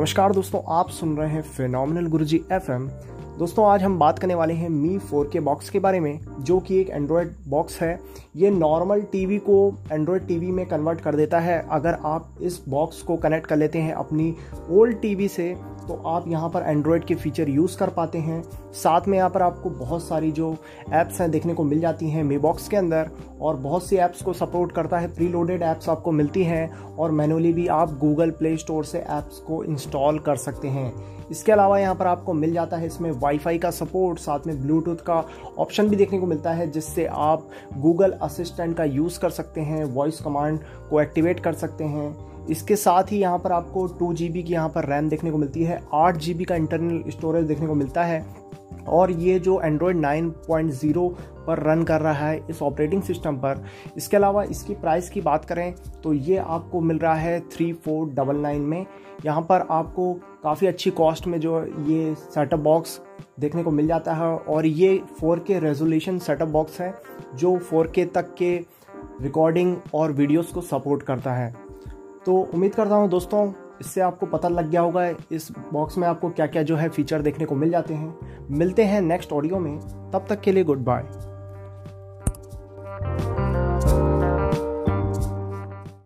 नमस्कार दोस्तों, आप सुन रहे हैं फिनोमिनल गुरुजी एफएम दोस्तों, आज हम बात करने वाले हैं मी फोर के बॉक्स के बारे में, जो कि एक एंड्रॉयड बॉक्स है। ये नॉर्मल टीवी को एंड्रॉयड टीवी में कन्वर्ट कर देता है। अगर आप इस बॉक्स को कनेक्ट कर लेते हैं अपनी ओल्ड टीवी से तो आप यहाँ पर एंड्रॉयड के फीचर यूज़ कर पाते हैं। साथ में यहाँ पर आपको बहुत सारी जो ऐप्स हैं देखने को मिल जाती हैं मे बॉक्स के अंदर, और बहुत सी ऐप्स को सपोर्ट करता है। प्री लोडेड ऐप्स आपको मिलती हैं, और मैनुअली भी आप गूगल प्ले स्टोर से ऐप्स को इंस्टॉल कर सकते हैं। इसके अलावा यहाँ पर आपको मिल जाता है इसमें वाईफाई का सपोर्ट साथ में ब्लूटूथ का ऑप्शन भी देखने को मिलता है, जिससे आप गूगल असिस्टेंट का यूज़ कर सकते हैं वॉइस कमांड को एक्टिवेट कर सकते हैं। इसके साथ ही यहाँ पर आपको टू जी की यहाँ पर रैम देखने को मिलती है, आठ जी का इंटरनल स्टोरेज देखने को मिलता है और ये जो एंड्रॉयड 9.0 पर रन कर रहा है इस ऑपरेटिंग सिस्टम पर, इसके अलावा इसकी प्राइस की बात करें तो ये आपको मिल रहा है थ्री फोर डबल नाइन में। यहाँ पर आपको काफ़ी अच्छी कॉस्ट में जो ये सेटअप बॉक्स देखने को मिल जाता है और ये 4K रेजोल्यूशन सेटअप बॉक्स है, जो 4K तक के रिकॉर्डिंग और वीडियोस को सपोर्ट करता है। तो उम्मीद करता हूँ दोस्तों, इससे आपको पता लग गया होगा इस बॉक्स में आपको क्या क्या जो है फीचर देखने को मिल जाते हैं। मिलते हैं नेक्स्ट ऑडियो में। तब तक के लिए गुड बाय